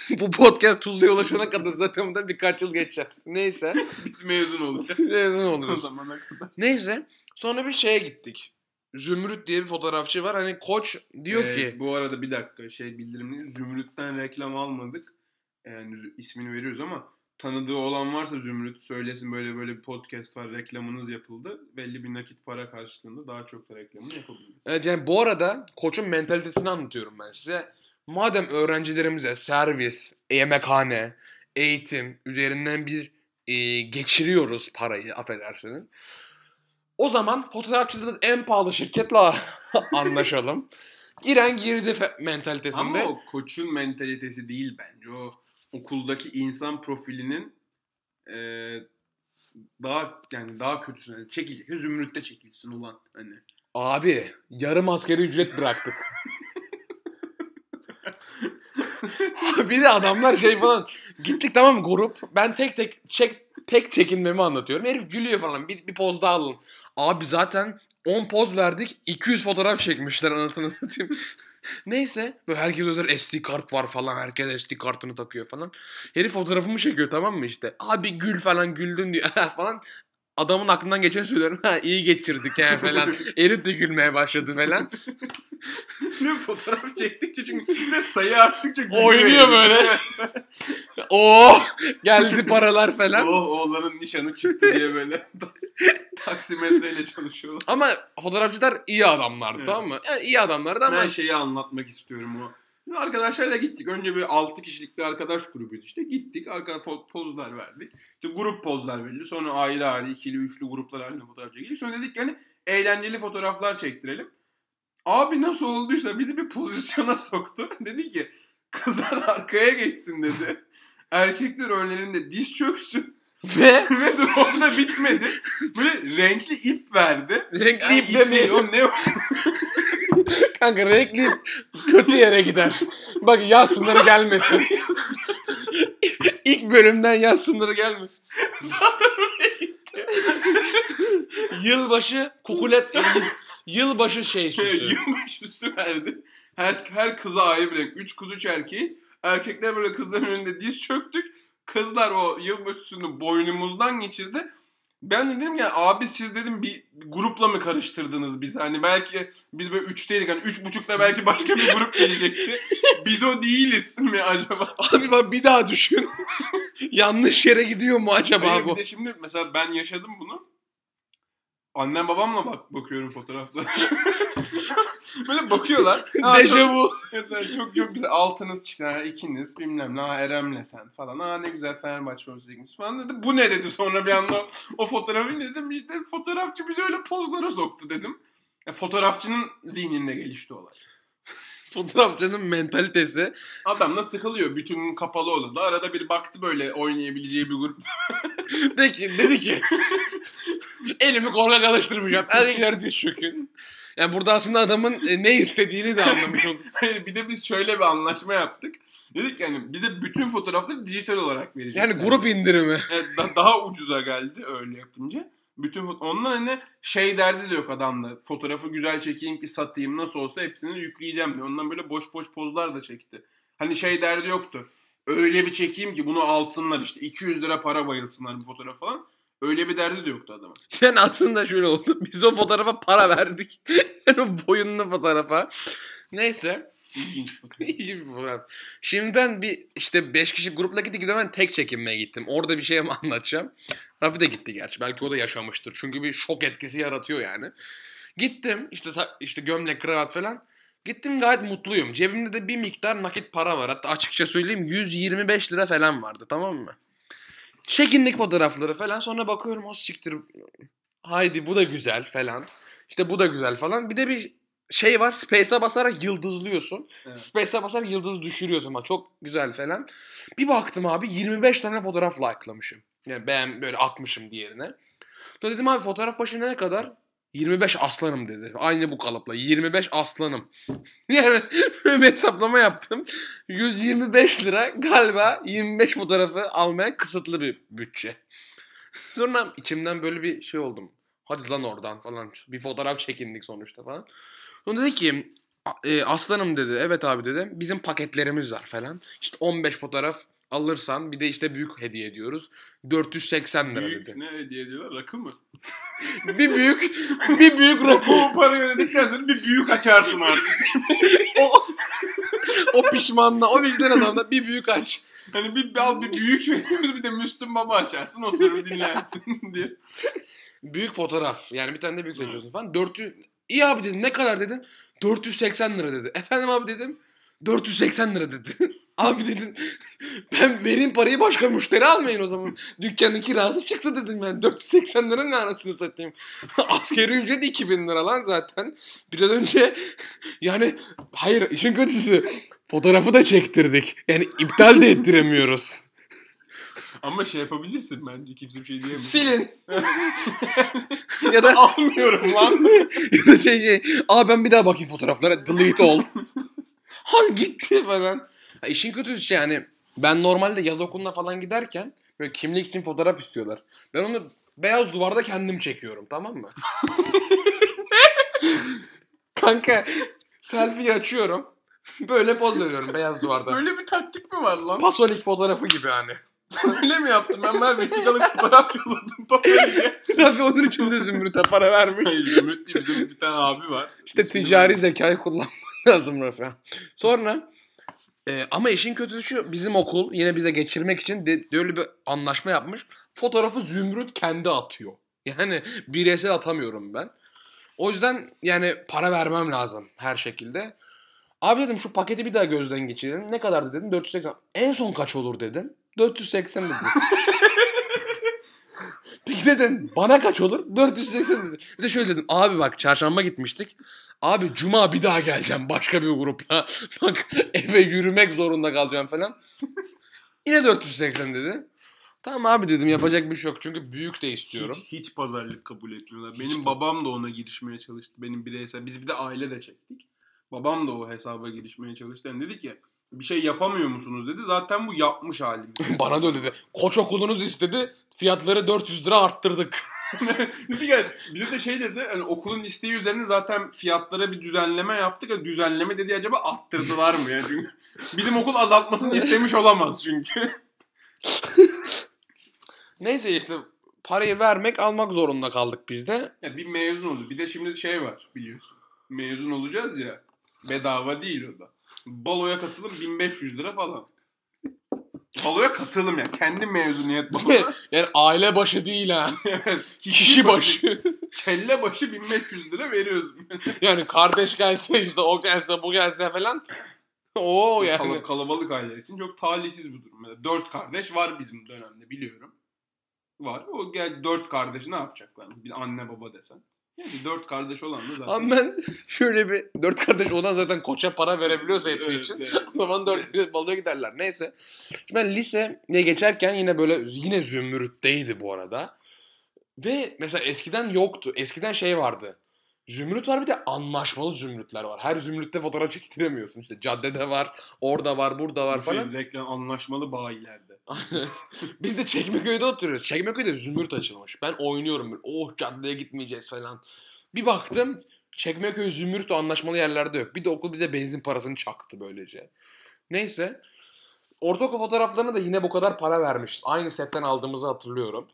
Bu podcast Tuzla'ya ulaşana kadar zaten burada birkaç yıl geçecek. Neyse. Biz mezun olacağız. Mezun o oluruz. zamana kadar. Neyse. Sonra bir şeye gittik. Zümrüt diye bir fotoğrafçı var. Hani koç diyor Ee, ki Bu arada bir dakika şey bildirimli. Zümrüt'ten reklam almadık. Yani ismini veriyoruz ama tanıdığı olan varsa Zümrüt söylesin böyle böyle bir podcast var reklamınız yapıldı. Belli bir nakit para karşılığında daha çok da reklamını yapabiliriz. Evet yani bu arada koçun mentalitesini anlatıyorum ben size. Madem öğrencilerimize servis, yemekhane, eğitim üzerinden bir e, geçiriyoruz parayı affedersiniz. O zaman fotoğrafçılığın en pahalı şirketle anlaşalım. Giren girdi mentalitesinde. Ama o koçun mentalitesi değil bence. O okuldaki insan profilinin eee, daha yani daha kötüsü. Yani çekilecek. Zümrüt'te çekilsin ulan. Hani. Abi yarım askeri ücret bıraktık. bir de adamlar şey falan gittik tamam mı, grup ben tek tek çek tek çekinmemi anlatıyorum. Herif gülüyor falan bir, bir poz daha alalım. Abi zaten 10 poz verdik 200 fotoğraf çekmişler anasını satayım. Neyse böyle herkes özel SD kart var falan herkes SD kartını takıyor falan. Herif fotoğrafımı çekiyor tamam mı işte. Abi gül falan güldün diyor falan. Adamın aklından geçen söylüyorum. Ha iyi geçirdik he falan. Herif de gülmeye başladı falan. ne fotoğraf çektikçe çünkü ne sayı arttıkça gülüyor Oynuyor böyle. Oo geldi paralar falan. Oh oğlanın nişanı çıktı diye böyle taksimetreyle çalışıyorlar. Ama fotoğrafçılar iyi adamlardı Evet. tamam mı? Yani iyi adamlardı ama Ben şeyi anlatmak istiyorum o. Arkadaşlarla gittik. Önce bir 6 kişilik bir arkadaş grubuyuz işte. Gittik. Arka pozlar verdik. İşte grup pozlar verildi. Sonra ayrı ayrı ikili üçlü gruplar halinde fotoğraf çekildik. Sonra dedik ki hani eğlenceli fotoğraflar çektirelim. Abi nasıl olduysa bizi bir pozisyona soktu. dedi ki kızlar arkaya geçsin dedi. Erkekler önlerinde diz çöksün. ve Ve dur orada bitmedi. Böyle renkli ip verdi. renkli Yani ip değil, demeyelim. o ne? Kanka renkli ip kötü yere gider. Bak yaz sınırı gelmesin. İlk bölümden yaz sınırı gelmesin. Zaten oraya gitti. Yılbaşı kukulet yılbaşı şey süsü. Yılbaşı süsü verdi. Her, her kıza ayrı bir renk. Üç kız üç erkeğiz. Erkekler böyle kızların önünde diz çöktük. Kızlar o yılbaşı süsünü boynumuzdan geçirdi. Ben de dedim ya abi siz dedim bir grupla mı karıştırdınız bizi? Hani belki biz böyle üçteydik. Hani üç buçukta belki başka bir grup gelecekti. Biz o değiliz mi acaba? Abi bak bir daha düşün. Yanlış yere gidiyor mu acaba Hayır, bu? bir de şimdi mesela ben yaşadım bunu. Annem babamla bak bakıyorum fotoğraflara. Böyle bakıyorlar. Ha, çok, Dejavu. evet, çok çok güzel. Altınız. Ha, ikiniz bilmem ne. Ha, Erem'le sen falan. Ha ne güzel Fenerbahçe olacakmış falan dedi. Bu ne dedi sonra bir anda o fotoğrafı dedim. işte fotoğrafçı bizi öyle pozlara soktu dedim. E, fotoğrafçının zihninde gelişti olay. Fotoğrafçının mentalitesi. Adam da sıkılıyor. Bütün gün kapalı odada. Arada bir baktı böyle oynayabileceği bir grup. Dedi ki, dedi ki elimi korkak alıştırmayacağım. Erkekler diz çökün. Yani burada aslında adamın e, ne istediğini de anlamış olduk. Hayır bir de biz şöyle bir anlaşma yaptık. Dedik yani bize bütün fotoğrafları dijital olarak verecek. Yani grup indirimi. Evet, da- daha ucuza geldi öyle yapınca. Bütün ondan hani şey derdi de yok adamda. Fotoğrafı güzel çekeyim ki satayım nasıl olsa hepsini yükleyeceğim diye. Ondan böyle boş boş pozlar da çekti. Hani şey derdi yoktu. Öyle bir çekeyim ki bunu alsınlar işte 200 lira para bayılsınlar bu fotoğraf falan. Öyle bir derdi de yoktu adamın. Yani aslında şöyle oldu. Biz o fotoğrafa para verdik. Yani o boyunlu fotoğrafa. Neyse. İlginç fotoğraf. Bir fotoğraf. Şimdi ben bir işte 5 kişi grupla gittik ben tek çekinmeye gittim. Orada bir şey mi anlatacağım. Rafi de gitti gerçi. Belki o da yaşamıştır. Çünkü bir şok etkisi yaratıyor yani. Gittim işte ta- işte gömlek kravat falan. Gittim gayet mutluyum. Cebimde de bir miktar nakit para var. Hatta açıkça söyleyeyim 125 lira falan vardı tamam mı? Çekindik fotoğrafları falan. Sonra bakıyorum o siktir. Haydi bu da güzel falan. İşte bu da güzel falan. Bir de bir şey var. Space'e basarak yıldızlıyorsun. Evet. Space'e basarak yıldız düşürüyorsun ama çok güzel falan. Bir baktım abi 25 tane fotoğraf like'lamışım. Yani ben böyle atmışım diğerine. Sonra dedim abi fotoğraf başına ne kadar? 25 aslanım dedi. Aynı bu kalıpla. 25 aslanım. Yani böyle bir hesaplama yaptım. 125 lira galiba 25 fotoğrafı almaya kısıtlı bir bütçe. Sonra içimden böyle bir şey oldum. Hadi lan oradan falan. Bir fotoğraf çekindik sonuçta falan. Sonra dedi ki "A- e, aslanım dedi. Evet abi dedi. Bizim paketlerimiz var falan. İşte 15 fotoğraf alırsan bir de işte büyük hediye ediyoruz. 480 lira Büyük dedi. ne hediye ediyorlar? Rakı mı? bir büyük bir büyük rakı. o parayı ödedikten sonra bir büyük açarsın artık. o, o pişmanla o vicdan azabına bir büyük aç. Hani bir al bir büyük bir de Müslüm Baba açarsın oturur dinlersin diye. Büyük fotoğraf. Yani bir tane de büyük seçiyorsun falan. 400 İyi abi dedim. Ne kadar dedim? 480 lira dedi. Efendim abi dedim. 480 lira dedi. Abi dedim. Ben vereyim parayı başka müşteri almayın o zaman. Dükkanın kirası çıktı dedim yani. 480 lira ne anasını satayım. Askeri ücret 2000 lira lan zaten. Biraz önce yani hayır işin kötüsü fotoğrafı da çektirdik. Yani iptal de ettiremiyoruz. Ama şey yapabilirsin bence kimse bir şey diyemez. Silin. ya da Almıyorum lan. ya da şey şey. Aa ben bir daha bakayım fotoğraflara. Delete all. ha gitti falan. Ha, işin kötüsü şey yani ben normalde yaz okuluna falan giderken böyle kimlik için fotoğraf istiyorlar. Ben onu beyaz duvarda kendim çekiyorum tamam mı? Kanka selfie açıyorum. Böyle poz veriyorum beyaz duvarda. Böyle bir taktik mi var lan? Pasolik fotoğrafı gibi hani. Öyle mi yaptın? Ben ben vesikalık fotoğraf yolladım Pasolik'e. Rafi onun için de Zümrüt'e para vermiş. Hayır Zümrüt değil bizim bir tane abi var. İşte İsmini ticari zekayı kullanmak lazım Rafa. Sonra e, ama işin kötüsü şu bizim okul yine bize geçirmek için de, böyle bir anlaşma yapmış. Fotoğrafı Zümrüt kendi atıyor. Yani bireysel atamıyorum ben. O yüzden yani para vermem lazım her şekilde. Abi dedim şu paketi bir daha gözden geçirelim. Ne kadar dedim? 480. En son kaç olur dedim. 480 dedi. Peki dedim bana kaç olur? 480 dedi. Bir de şöyle dedim abi bak çarşamba gitmiştik. Abi cuma bir daha geleceğim başka bir grupla. bak eve yürümek zorunda kalacağım falan. Yine 480 dedi. Tamam abi dedim yapacak bir şey yok çünkü büyük de istiyorum. Hiç, hiç pazarlık kabul etmiyorlar. Benim Hiç. babam da ona girişmeye çalıştı. Benim bireysel. Biz bir de aile de çektik. Babam da o hesaba girişmeye çalıştı. Yani dedi ki bir şey yapamıyor musunuz dedi. Zaten bu yapmış halim. Bana da öyle dedi. Koç okulunuz istedi. Fiyatları 400 lira arttırdık. dedi ki bize de şey dedi. Hani okulun isteği üzerine zaten fiyatlara bir düzenleme yaptık. Yani düzenleme dedi acaba arttırdılar mı? Yani çünkü bizim okul azaltmasını istemiş olamaz çünkü. Neyse işte parayı vermek almak zorunda kaldık biz de. Ya bir mezun oldu. Bir de şimdi şey var biliyorsun. Mezun olacağız ya. Bedava değil o da. Baloya katılım 1500 lira falan. Baloya katılım ya. Kendi mezuniyet baloya. yani aile başı değil ha. evet. Kişi başı. Kelle başı 1500 lira veriyorsun. yani kardeş gelse işte o gelse bu gelse falan. Oo yani. Kal- kalabalık aileler için çok talihsiz bu durum. Mesela dört kardeş var bizim dönemde biliyorum. Var. O gel dört kardeş ne yapacaklar? Bir anne baba desen. Yani dört kardeş olan da zaten. Ama ben şöyle bir dört kardeş olan zaten koça para verebiliyorsa hepsi Evet, için. evet. O zaman dört baloya giderler. Neyse. Şimdi ben liseye geçerken yine böyle yine zümrütteydi bu arada. Ve mesela eskiden yoktu. Eskiden şey vardı. Zümrüt var bir de anlaşmalı zümrütler var. Her zümrütte fotoğraf çektiremiyorsun. İşte caddede var, orada var, burada var şey, falan. reklam anlaşmalı bayilerde. Biz de Çekmeköy'de oturuyoruz. Çekmeköy'de zümrüt açılmış. Ben oynuyorum. böyle, Oh caddeye gitmeyeceğiz falan. Bir baktım Çekmeköy zümrüt anlaşmalı yerlerde yok. Bir de okul bize benzin parasını çaktı böylece. Neyse. Ortaokul fotoğraflarına da yine bu kadar para vermişiz. Aynı setten aldığımızı hatırlıyorum.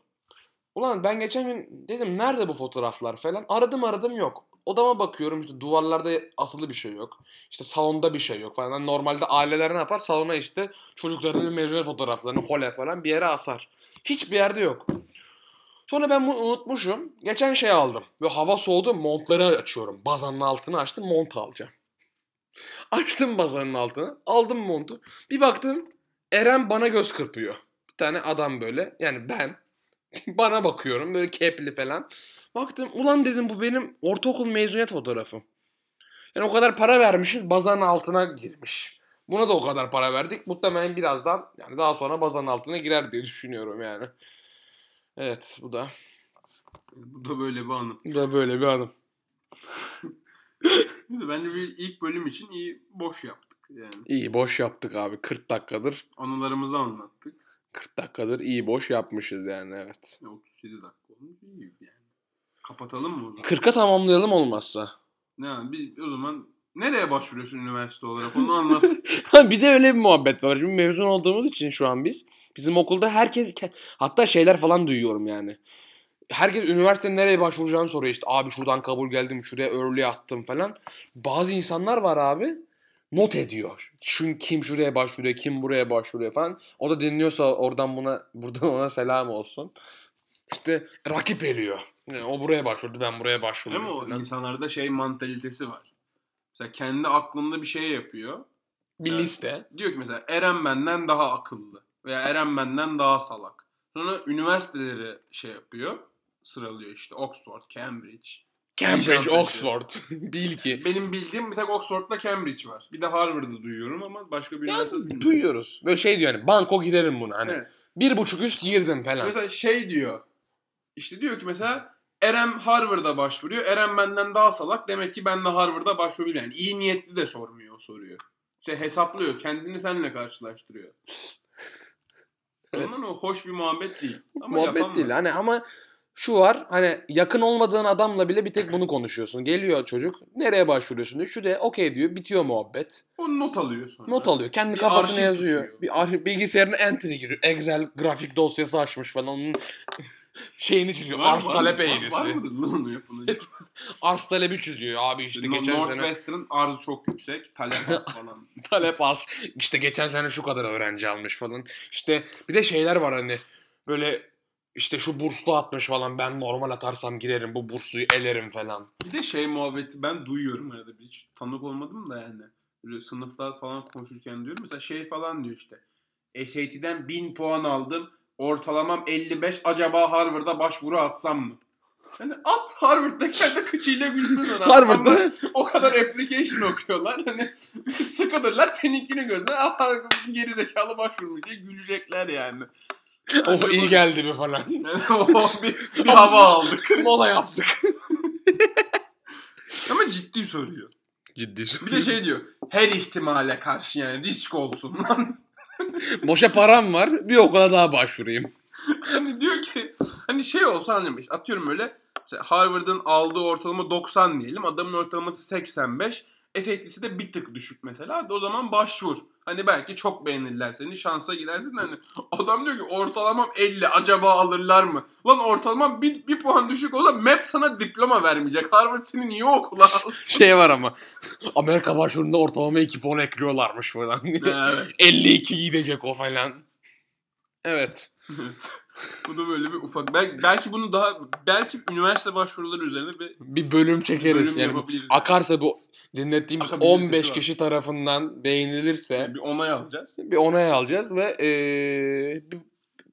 Ulan ben geçen gün dedim nerede bu fotoğraflar falan. Aradım aradım yok. Odama bakıyorum işte duvarlarda asılı bir şey yok. İşte salonda bir şey yok falan. Yani Normalde aileler ne yapar? Salona işte çocuklarının mezuniyet fotoğraflarını hole falan bir yere asar. Hiçbir yerde yok. Sonra ben bunu unutmuşum. Geçen şey aldım. Ve hava soğudu montları açıyorum. Bazanın altını açtım mont alacağım. Açtım bazanın altını. Aldım montu. Bir baktım Eren bana göz kırpıyor. Bir tane adam böyle. Yani ben. bana bakıyorum böyle kepli falan. Baktım ulan dedim bu benim ortaokul mezuniyet fotoğrafım. Yani o kadar para vermişiz bazanın altına girmiş. Buna da o kadar para verdik. Muhtemelen birazdan yani daha sonra bazanın altına girer diye düşünüyorum yani. Evet bu da Bu da böyle bir anı. bu da böyle bir anım. Bence bir ilk bölüm için iyi boş yaptık yani. İyi boş yaptık abi 40 dakikadır. Anılarımızı anlattık. 40 dakikadır iyi boş yapmışız yani evet. Ya 37 dakika olmuş iyi yani. Kapatalım mı o zaman? 40'a tamamlayalım olmazsa. Ne yani bir o zaman nereye başvuruyorsun üniversite olarak onu anlat. bir de öyle bir muhabbet var. Şimdi mezun olduğumuz için şu an biz. Bizim okulda herkes hatta şeyler falan duyuyorum yani. Herkes üniversitenin nereye başvuracağını soruyor işte. Abi şuradan kabul geldim, şuraya early attım falan. Bazı insanlar var abi not ediyor. Şu kim şuraya başvuruyor, kim buraya başvuruyor falan. O da dinliyorsa oradan buna buradan ona selam olsun. İşte rakip eliyor. Yani o buraya başvurdu, ben buraya başvurdum. Ama o falan. insanlarda şey mantalitesi var. Mesela kendi aklında bir şey yapıyor. Bir Evet. liste. Diyor ki mesela Eren benden daha akıllı. Veya Eren benden daha salak. Sonra üniversiteleri şey yapıyor. Sıralıyor işte Oxford, Cambridge. Cambridge. Oxford. Bil ki. Benim bildiğim bir tek Oxford'la Cambridge var. Bir de Harvard'ı duyuyorum ama başka bir üniversite bilmiyorum. duyuyoruz. Böyle şey diyor yani banko girerim buna hani. Evet. Bir buçuk üst girdim falan. Mesela şey diyor. İşte diyor ki mesela Eren Harvard'a başvuruyor. Eren benden daha salak. Demek ki ben de Harvard'a başvurabilirim. Yani iyi niyetli de sormuyor o soruyu. Şey hesaplıyor. Kendini seninle karşılaştırıyor. Evet. Ondan o hoş bir muhabbet değil. Ama Muhabbet değil hani ama şu var hani yakın olmadığın adamla bile bir tek bunu konuşuyorsun. Geliyor çocuk nereye başvuruyorsun diyor. Şu de okey diyor bitiyor muhabbet. O not alıyor sonra. Not alıyor kendi Bir kafasına yazıyor. tutuyor. Bir arşiv, bilgisayarına entry giriyor. Excel grafik dosyası açmış falan onun şeyini çiziyor. Var- Arz var- talep var- eğrisi. Var mıdır lan onu? Arz talebi çiziyor abi işte No- geçen sene Northwestern arzı çok yüksek. Talep az falan. talep az. İşte geçen sene şu kadar öğrenci almış falan. İşte bir de şeyler var hani böyle işte şu burslu atmış falan ben normal atarsam girerim bu bursluyu elerim falan. Bir de şey muhabbeti ben duyuyorum arada bir hiç tanık olmadım da yani. Böyle sınıfta falan konuşurken diyorum. Mesela şey falan diyor işte. SAT'den 1000 puan aldım. Ortalamam 55. Acaba Harvard'a başvuru atsam mı? Hani at Harvard'da kendi kıçıyla gülsün ona. Harvard'da o kadar application okuyorlar. Hani sıkılırlar seninkini gözler. Aha geri zekalı başvurmuş diye gülecekler yani. oh iyi geldi mi falan. Yani o bir, bir hava aldık. Mola yaptık. Ama ciddi soruyor. Ciddi Bir de şey diyor. Her ihtimale karşı yani risk olsun lan. Boşa param var bir okula daha başvurayım. hani diyor ki hani şey olsa annem işte atıyorum öyle işte Harvard'ın aldığı ortalama 90 diyelim. Adamın ortalaması 85. SAT'si de bir tık düşük mesela. O zaman başvur. Hani belki çok beğenirler seni. Şansa girersin hani. Adam diyor ki ortalamam 50. Acaba alırlar mı? Lan ortalamam bir, bir puan düşük olsa MEP sana diploma vermeyecek. Harvard seni niye okula? Şey var ama Amerika başvurunda ortalama 2 puan ekliyorlarmış falan. evet. 52 gidecek o falan. Evet. Evet. Bu da böyle bir ufak. Belki, belki bunu daha belki üniversite başvuruları üzerine bir Bir bölüm çekeriz. bölüm yani yapabiliriz. akarsa bu dinlettiğimiz Akabilitesi 15 var. kişi tarafından beğenilirse bir onay alacağız. bir onay alacağız ve bir,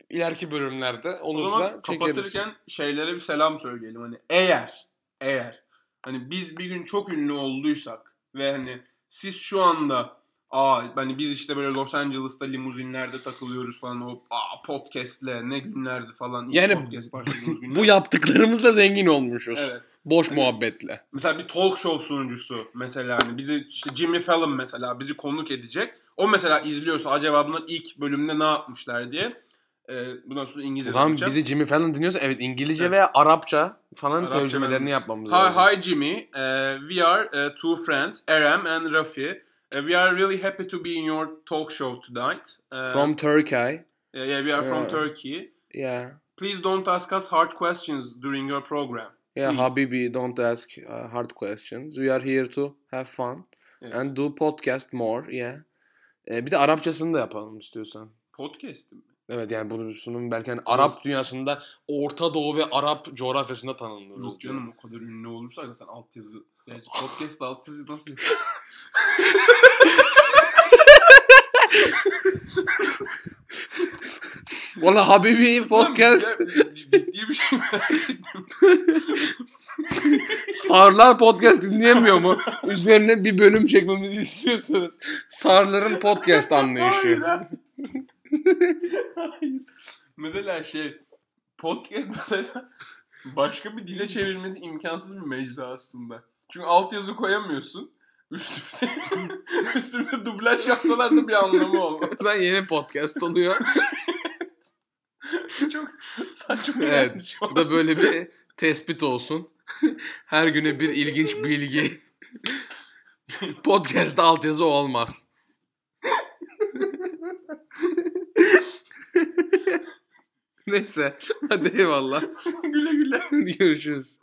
ileriki bölümlerde O olursa zaman çekeriz. kapatırken şeylere bir selam söyleyelim. Hani eğer eğer hani biz bir gün çok ünlü olduysak ve hani siz şu anda aa hani biz işte böyle Los Angeles'ta limuzinlerde takılıyoruz falan o aa podcast'le ne günlerdi falan. ilk Yani podcast. Bu yaptıklarımızla zengin olmuşuz. Evet. Boş Hani- muhabbetle. Mesela bir talk show sunucusu mesela hani bizi işte Jimmy Fallon mesela bizi konuk edecek. O mesela izliyorsa acaba bunlar ilk bölümde ne yapmışlar diye. Ee, bundan sonra İngilizce zaman yapacağım. bizi Jimmy Fallon dinliyorsa evet İngilizce Evet. ve Arapça falan Arapça tercümelerini yapmamız Hi, lazım. hi Jimmy. Uh, we are uh, two friends, Erem and Rafi. Uh, we are really happy to be in your talk show tonight. Uh, From Turkey. yeah, yeah, we are from. Turkey. Yeah. Please don't ask us hard questions during your program. Yeah, Please. Habibi, don't ask uh, hard questions. We are here to have fun Yes. and do podcast more. Yeah. Ee, bir de Arapçasını da yapalım istiyorsan. Podcast mi? Evet yani bunun sunum belki hani Arap dünyasında Orta Doğu ve Arap coğrafyasında tanınır. Yok canım o kadar ünlü olursa zaten altyazı. Yani podcast altyazı nasıl Valla Habibi podcast Ciddi bir şey merak ettim. Sarlar podcast dinleyemiyor mu? Üzerine bir bölüm çekmemizi istiyorsanız. Sarların podcast anlayışı. ha. Hayır. Mesela şey podcast mesela başka bir dile çevrilmesi imkansız bir mecra aslında. Çünkü altyazı koyamıyorsun. Üstüne, üstüne dublaj yapsalar da bir anlamı olmaz. Sen yeni podcast oluyor. Çok saçma Evet, yani. Bu da böyle bir tespit olsun. Her güne bir ilginç bilgi. Podcast'ta altyazı olmaz. Neyse. Hadi eyvallah. güle güle. Görüşürüz.